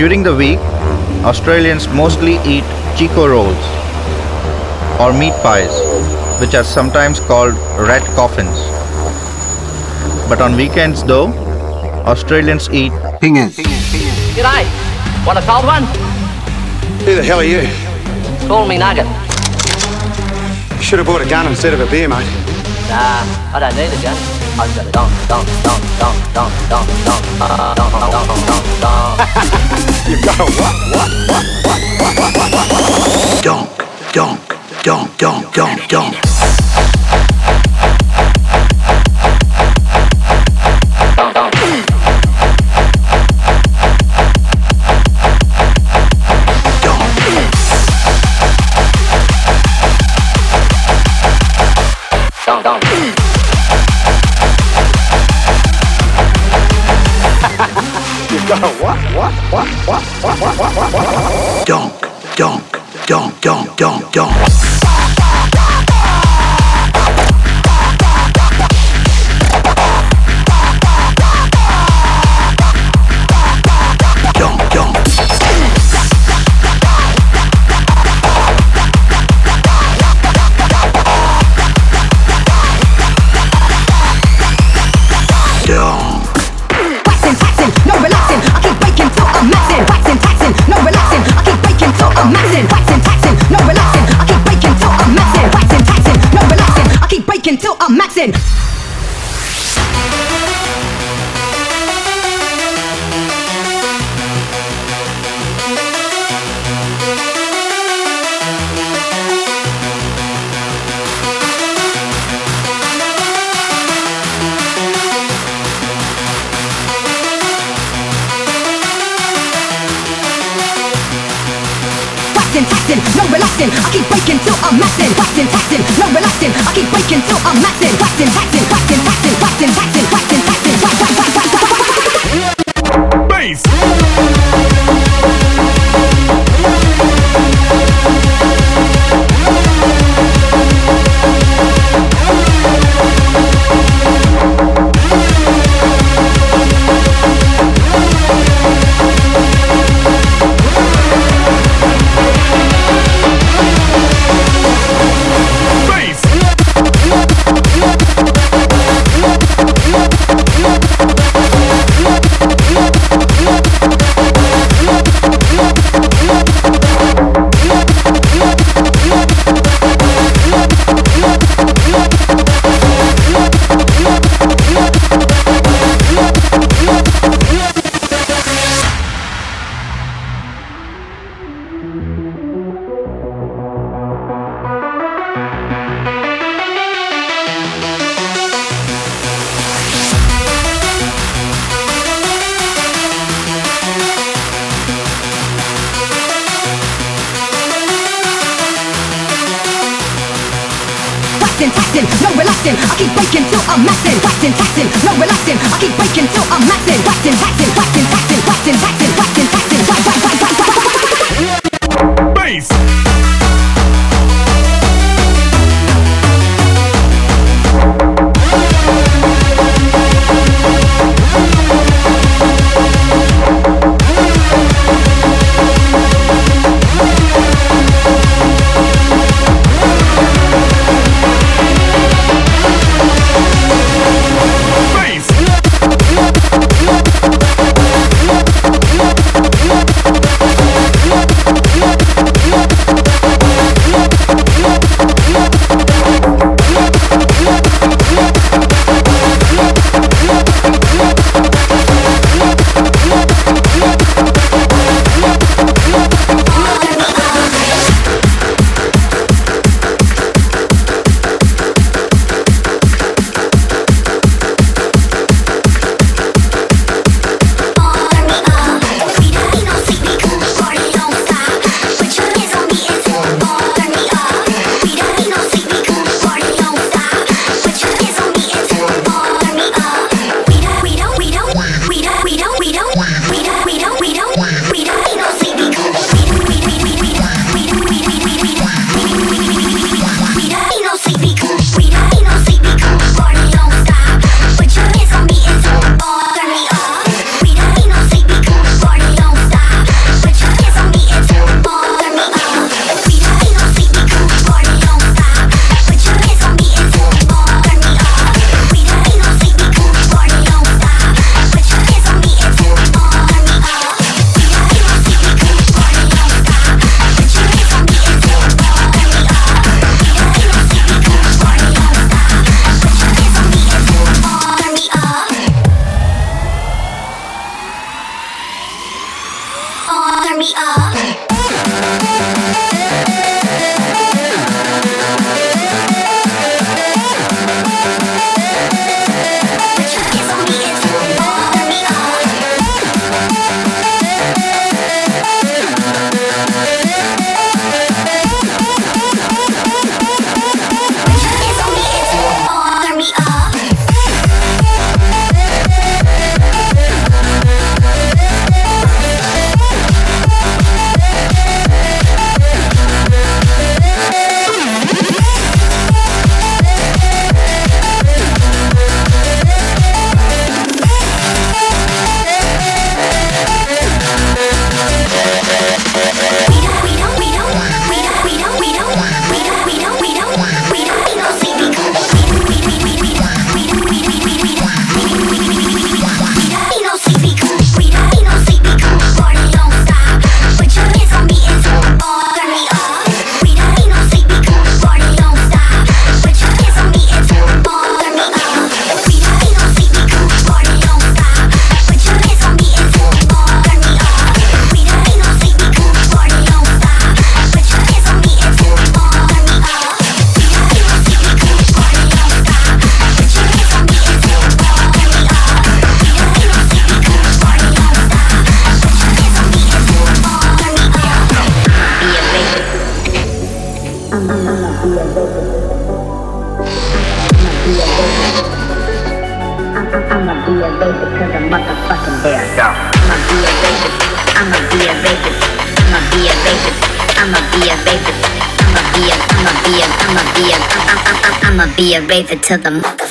During the week, Australians mostly eat Chiko rolls or meat pies, which are sometimes called rat coffins. But on weekends, though, Australians eat pingers. G'day. Want a cold one? Who the hell are you? Call me Nugget. Should have bought a gun instead of a beer, mate. Nah, I don't need a gun. You gotta what? What? What? What? What? What? What? Donk, donk, donk, donk, donk, donk. Donk, donk, donk, donk, donk, donk. Be a raver to the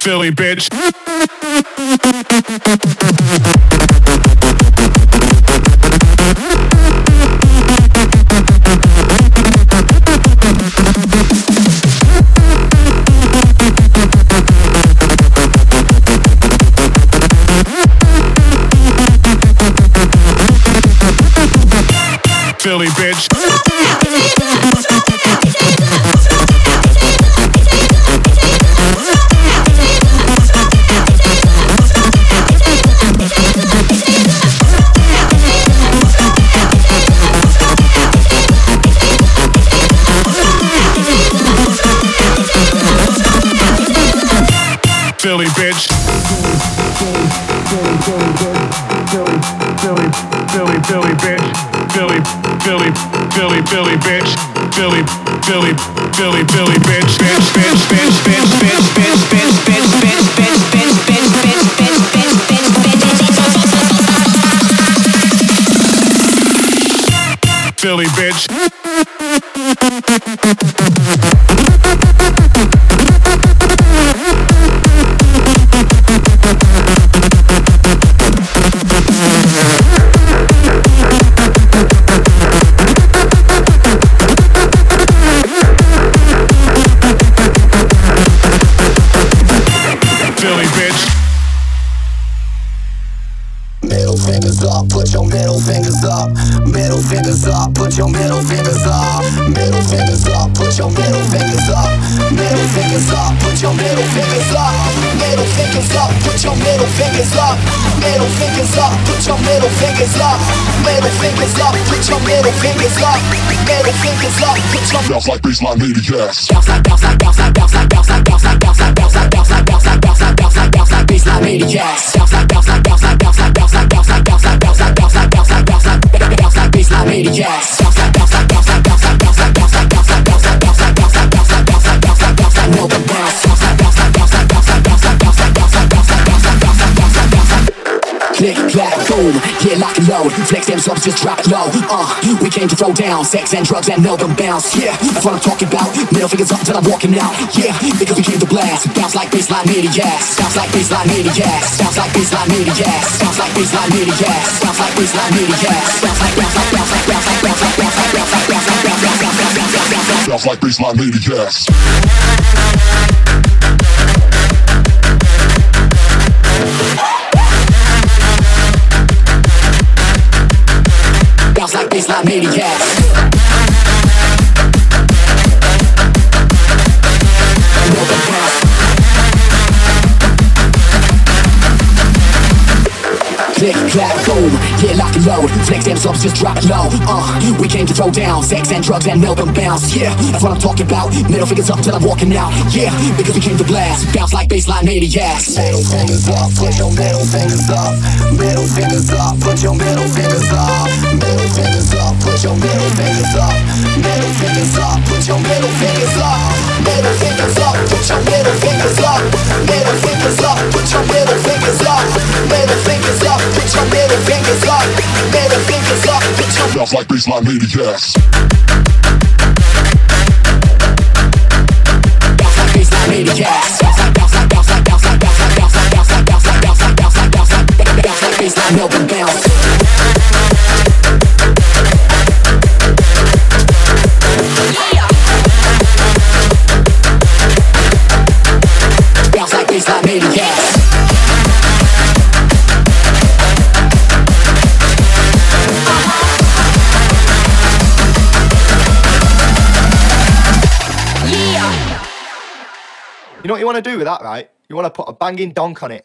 Philly bitch. Philly bitch. Philly bitch. Philly, bitch. Philly, Philly, Philly, Philly bitch, bitch, bitch, Middle fingers up, put your middle fingers up. Middle fingers up, put your Bounce like bassline maniacs. bounce like bounce like bounce like bounce like bounce like bounce like bounce like bounce like bounce like bounce like bounce like bounce like bounce like bassline maniacs. Bounce like bounce like bounce like bounce like bounce like bounce like bounce like bounce like bounce like bounce like bounce like bounce like bassline maniacs. Bounce like bounce like bounce like bounce like bounce like bounce like bounce like bounce like bounce like bounce like bounce like bounce like bounce like bounce like bounce. Bounce boom, yeah, lock and load. Flex them subs, just drop low. Uh, we came to throw down sex and drugs and Melbourne bounce. Yeah, that's what I'm talking about. Middle fingers up till I'm walking out. Yeah, because we came to blast. Bounce like bassline maniacs. Bounce like bassline maniacs. Bounce like bassline maniacs. Bounce like bassline maniacs. Bounce like bassline maniacs. Bounce like bounce like bounce like bounce like bounce like bounce like bounce like bounce like bounce like bounce like bounce like bounce like Bounce like bassline maniacs. bounce like like bassline maniac. Click, clap, boom, yeah, lock and load. Flex them subs, just drop low. Uh, we came to throw down sex and drugs and Melbourne bounce. Yeah, that's what I'm talking about. Middle fingers up till I'm walking out. Yeah, because we came to blast. Bounce like bassline maniacs. Middle fingers up, put your middle fingers up. Middle fingers up, put your middle fingers up. Middle fingers up, put your middle fingers up. Middle fingers up, put your middle fingers up. Middle fingers up, put your middle fingers up. Middle fingers up, put your middle fingers up. Middle fingers up, put your middle fingers up. Middle fingers up, put your Bounce like bassline maniacs. bassline maniacs. Bounce like bounce You know what you want to do with that, right? You want to put a banging donk on it.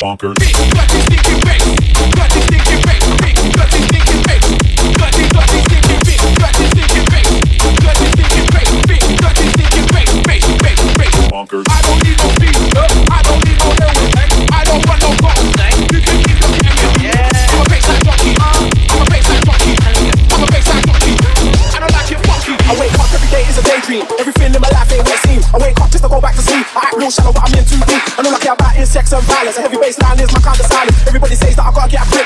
bonkers. sex and violence. A heavy bassline is my kind of silence. Everybody says that I gotta get a grip.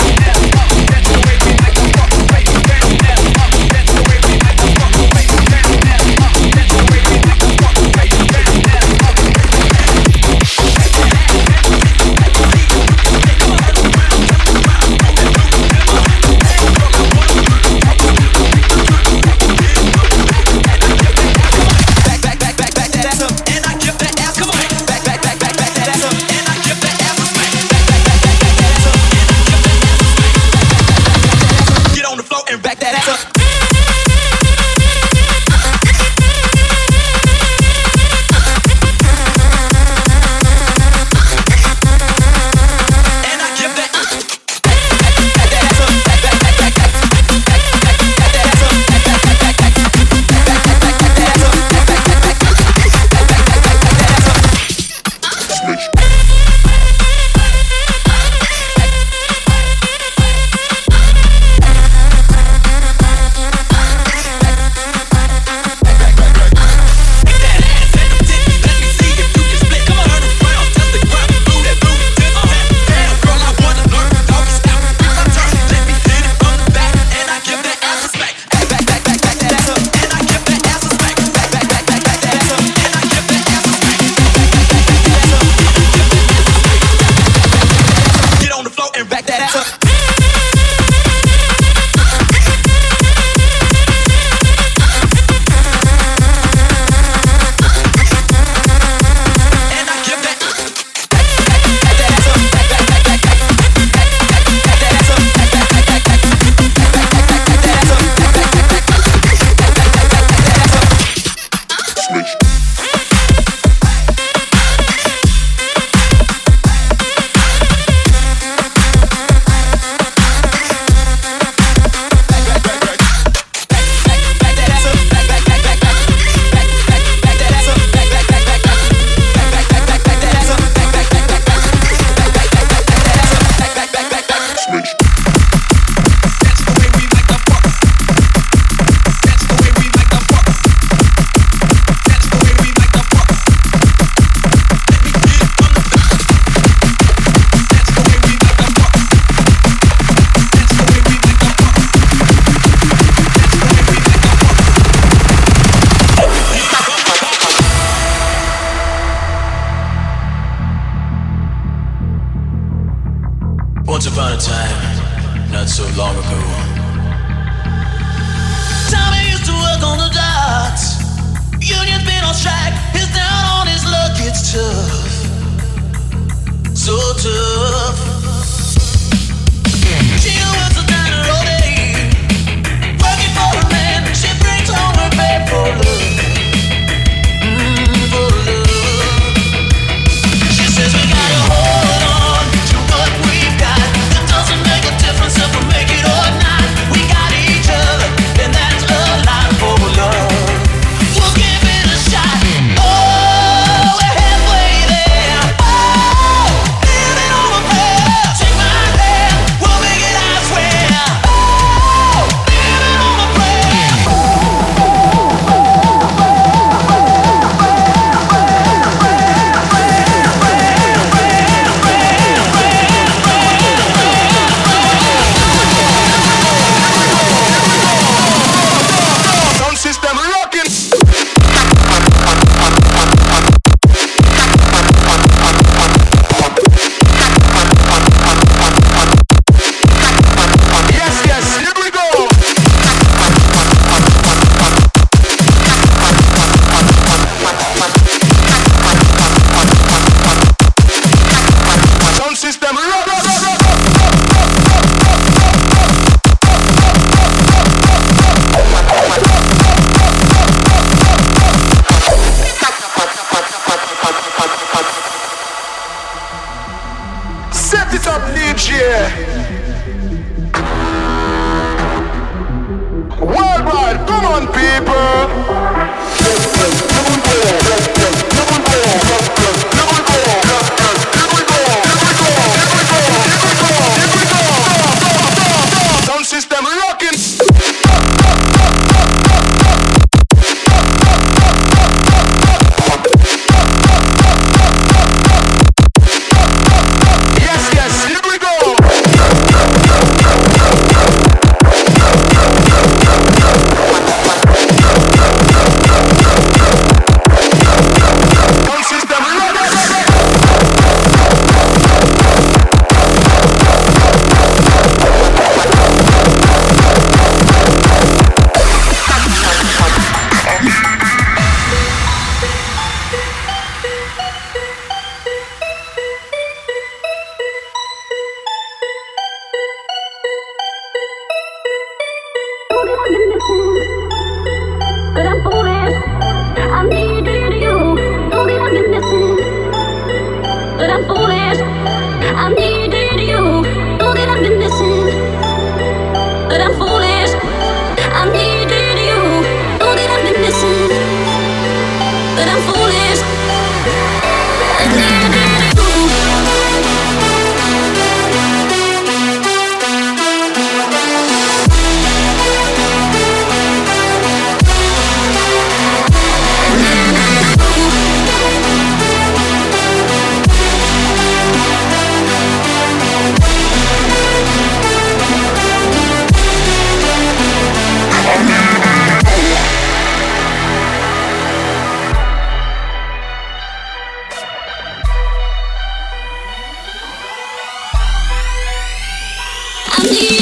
you.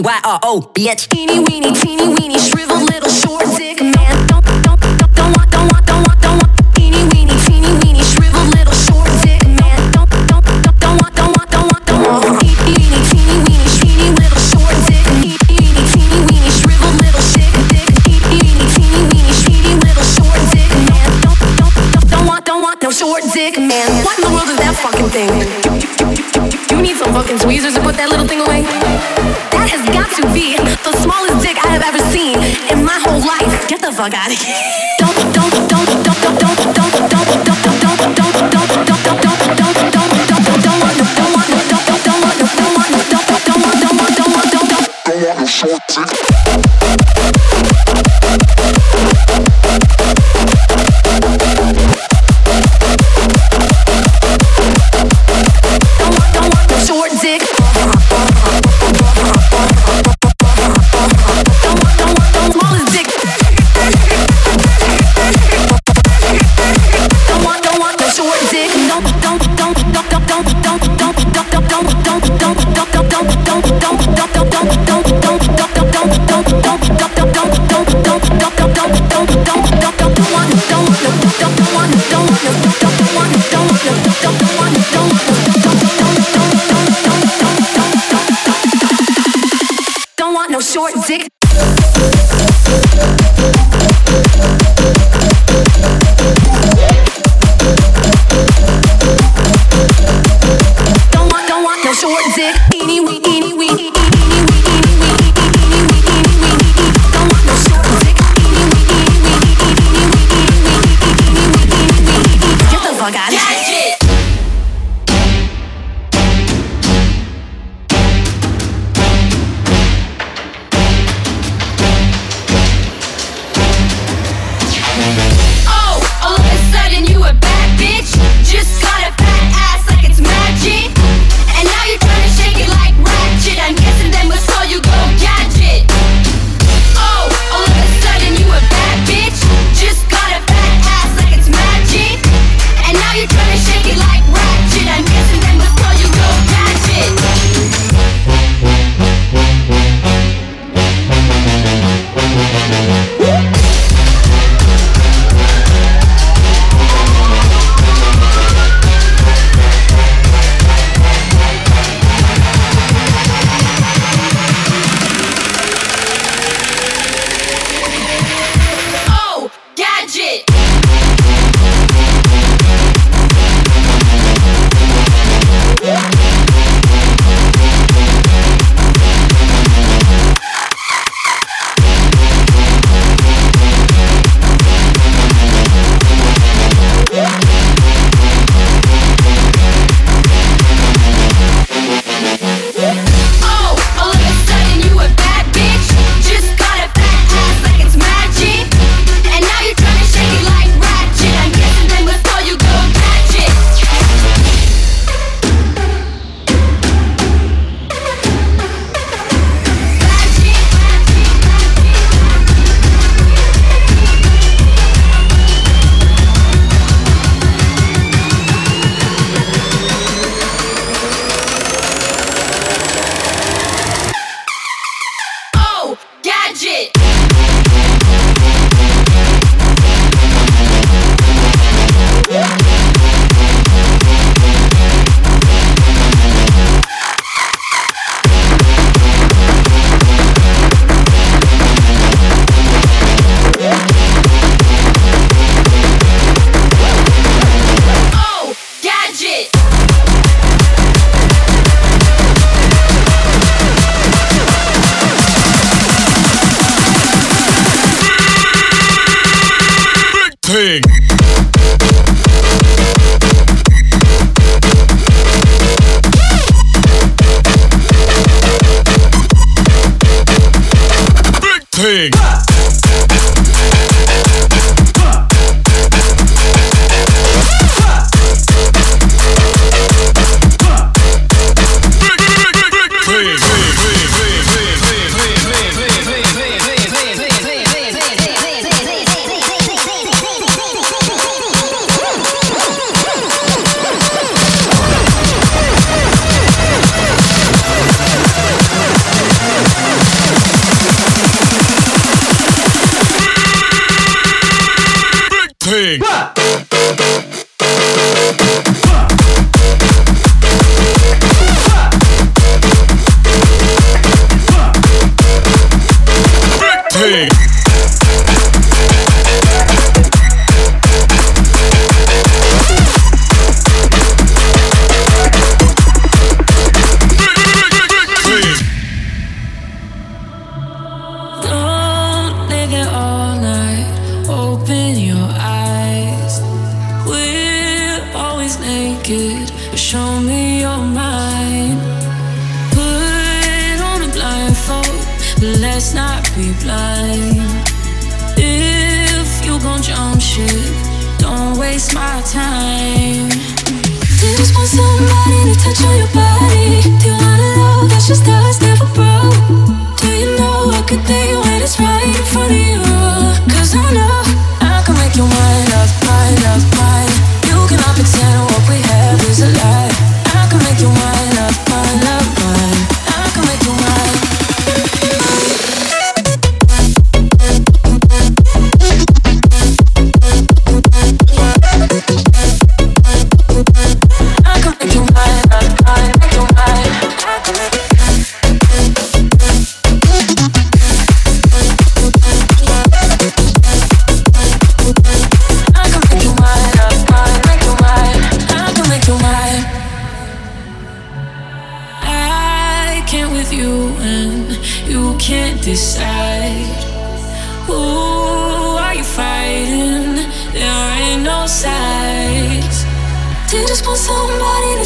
T Y R O, bitch. Teeny weeny, teeny weeny, shriveled little short dick man. Don't, don't, don't, don't want, don't want, don't want, don't want. Teeny weeny, teeny weeny, shriveled little short dick man. Don't, don't, don't, don't want, don't want, don't want, don't want. Teeny weeny, teeny weeny, teeny little short dick. Teeny weeny, teeny weeny, shriveled little short dick man. Don't, don't, don't, don't want, don't want, no short dick man. What in the world is that fucking thing? You need some fucking tweezers to put that little thing away to be the smallest dick I have ever seen in my whole life. Get the fuck out of here. Don't, don't, don't, don't, don't, don't, don't, don't, don't, don't, don't, don't, don't, don't, don't. Short dick. music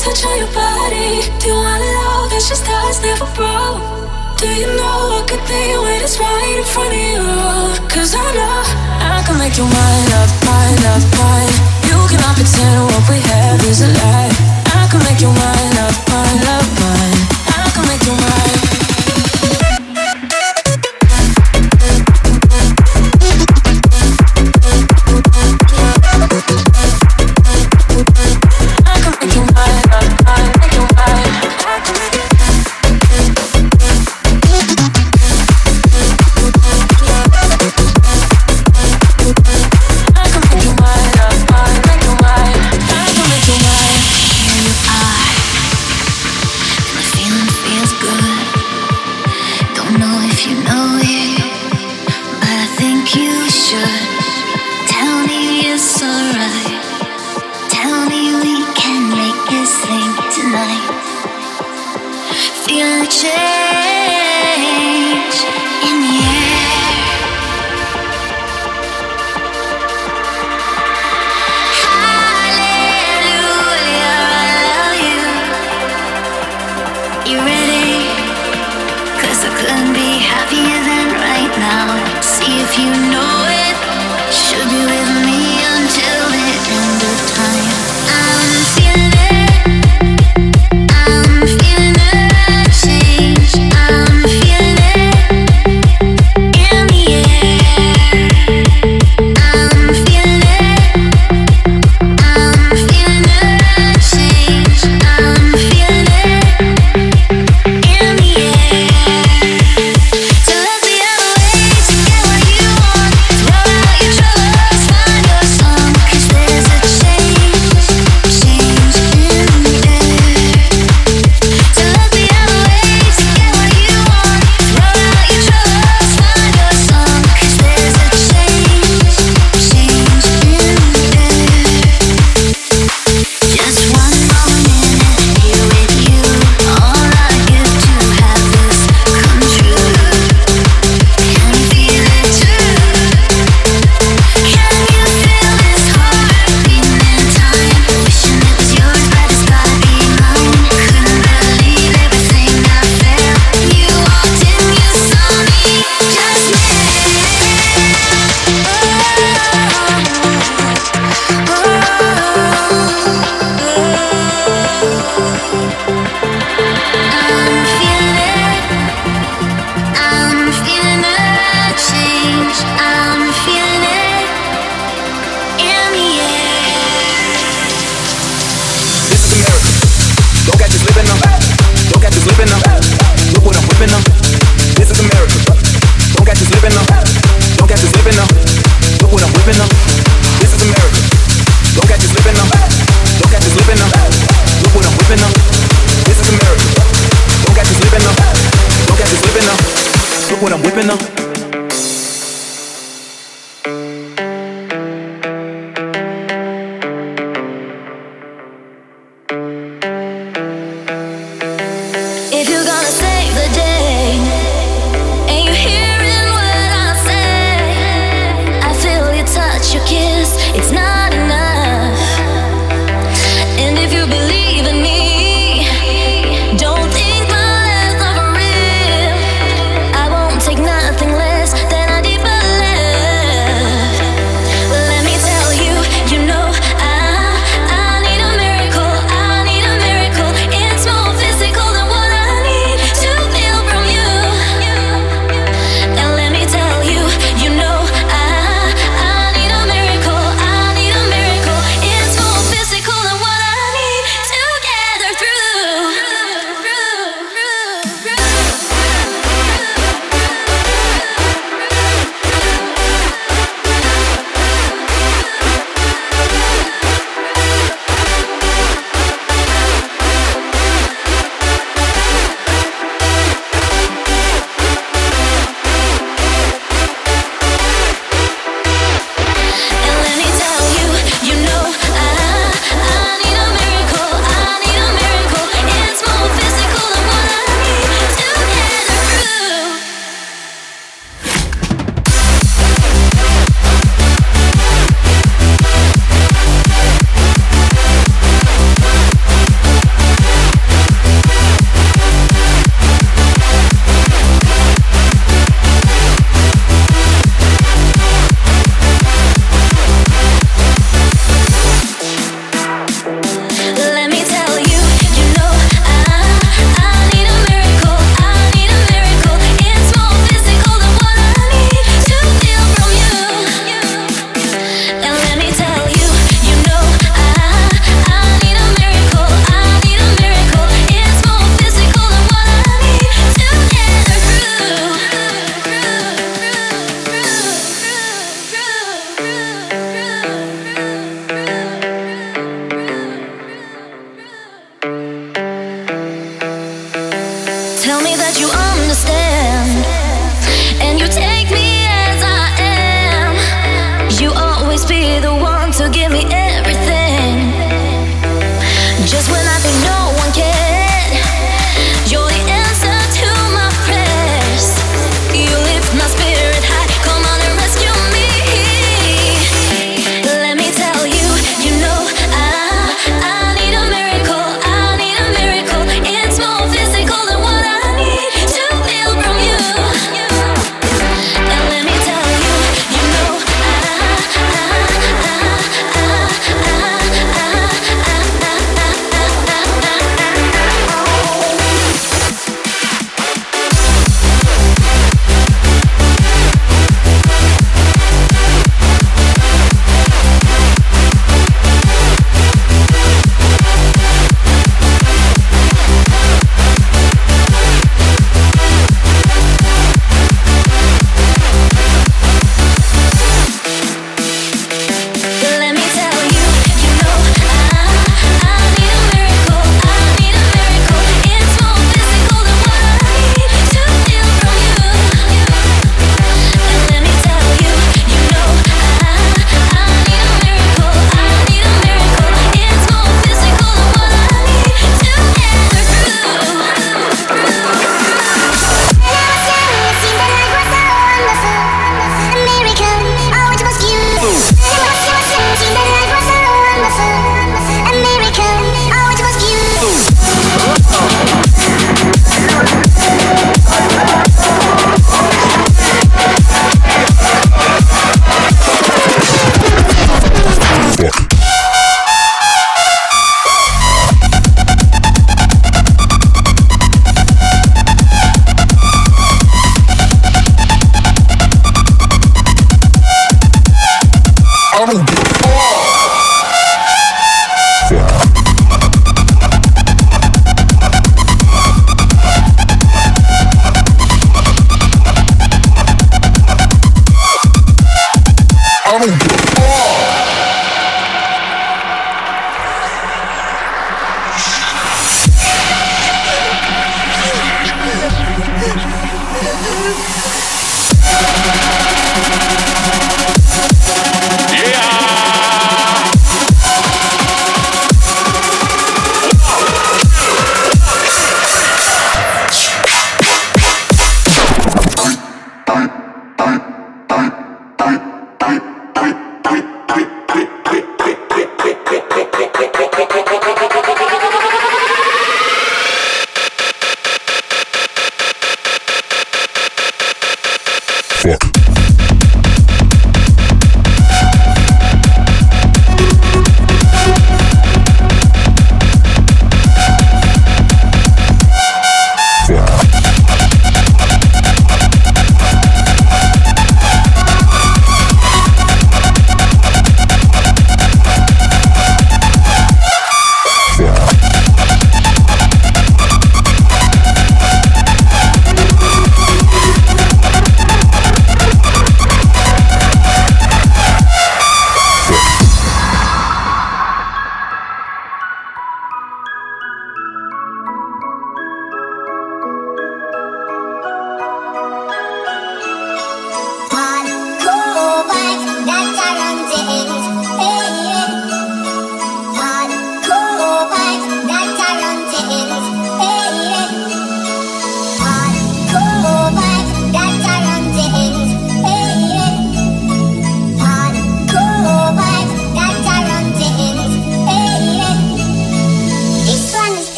touch on your body. Do you want love that's just ours, never broke? Do you know what could be when it's right in front of you? Cause I know I can make you mine up, mine up, mine. You cannot pretend what we have is a lie. I can make you mine up, mine up, mine. I can make you mine.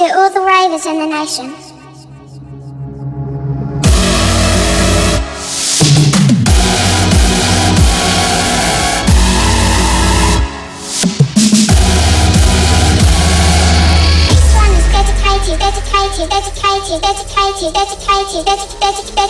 To all the ravers in the nation. This one is dedicated, dedicated, dedicated, dedicated, dedicated, dedicated, dedicated,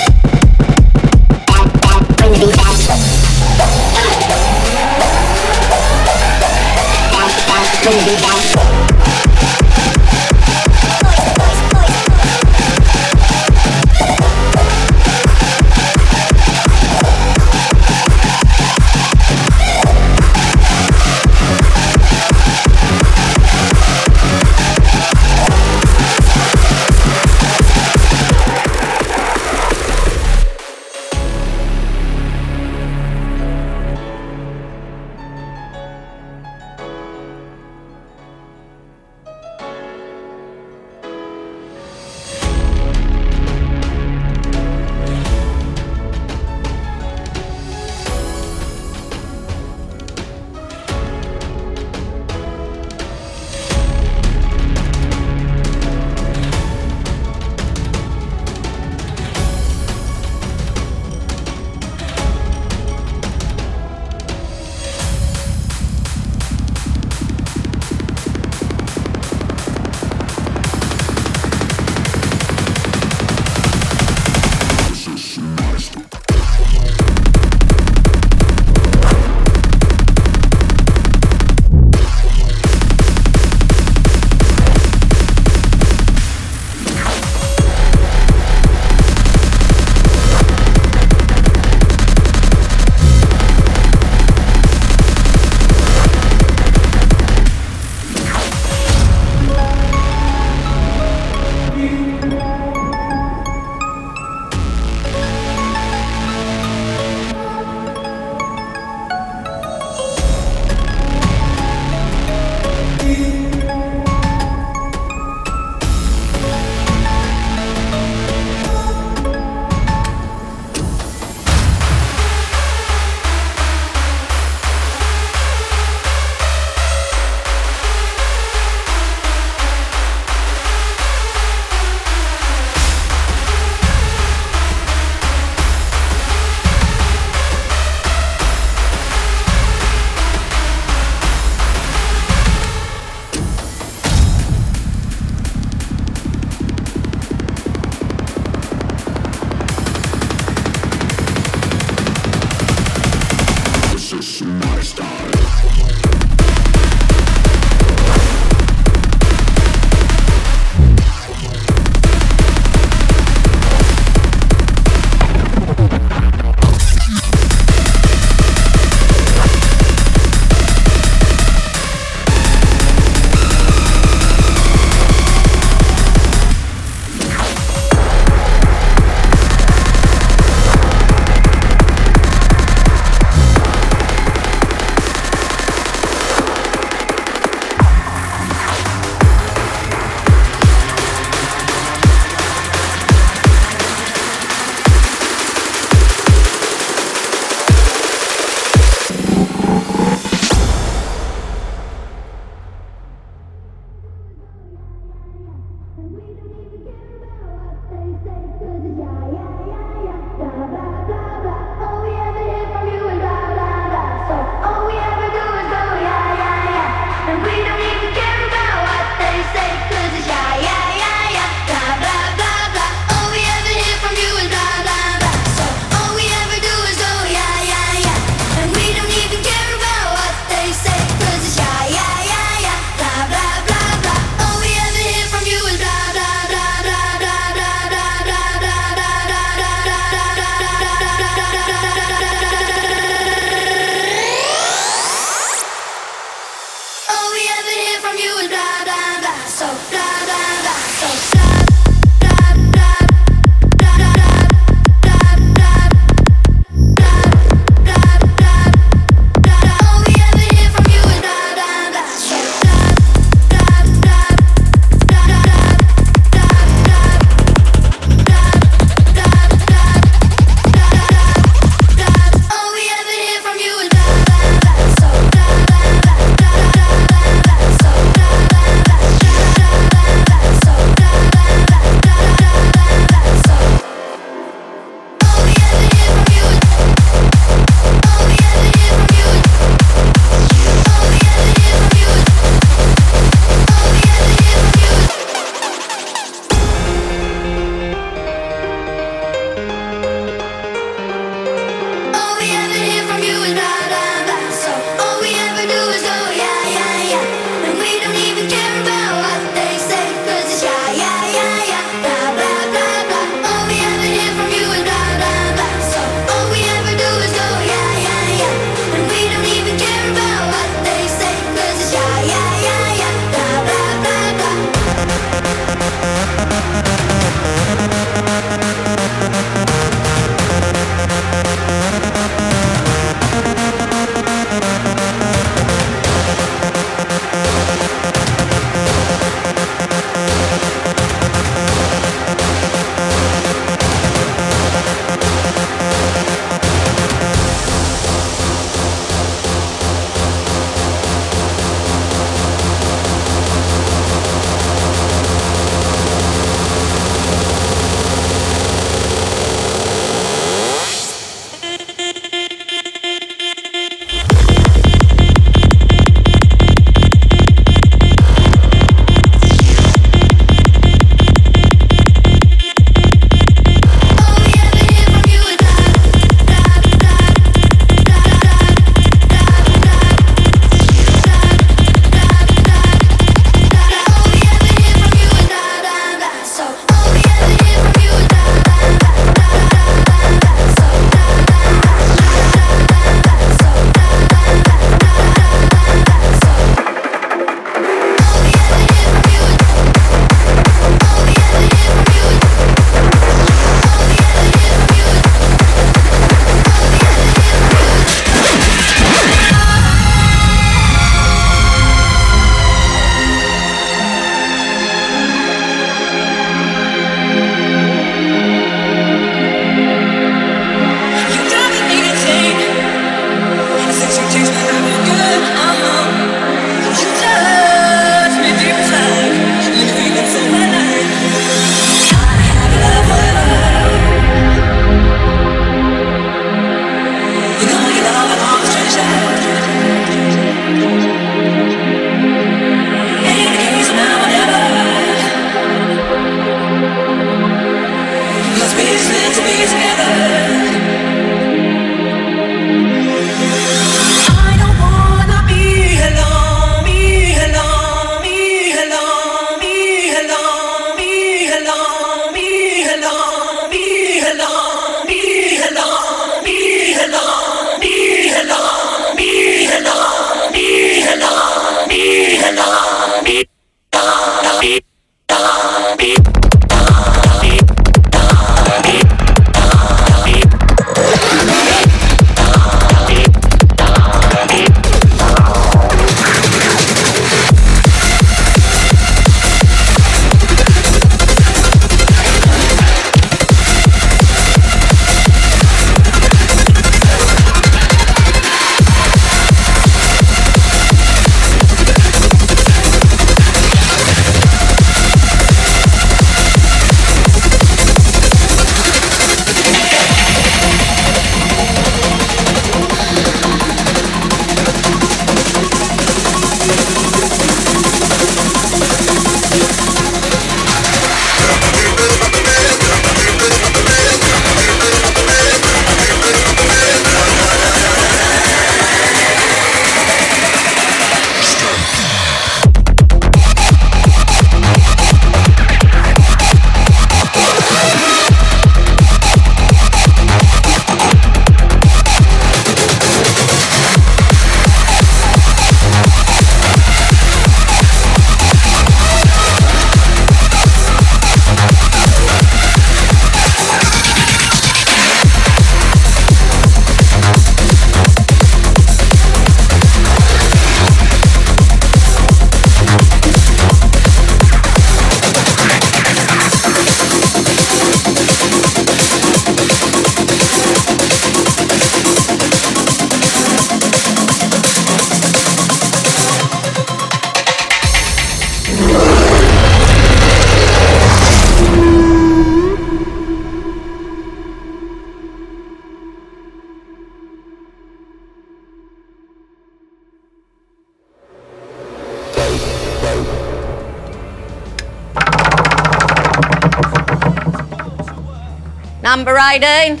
Number 18,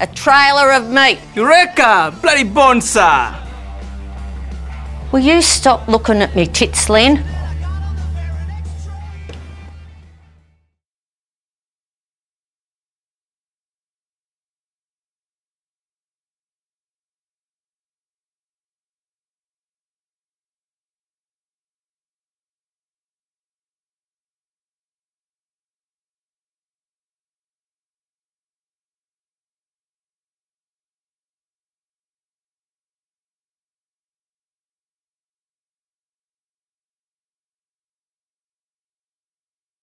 a trailer of meat. Eureka! Bloody bonza! Will you stop looking at me tits, Lynn?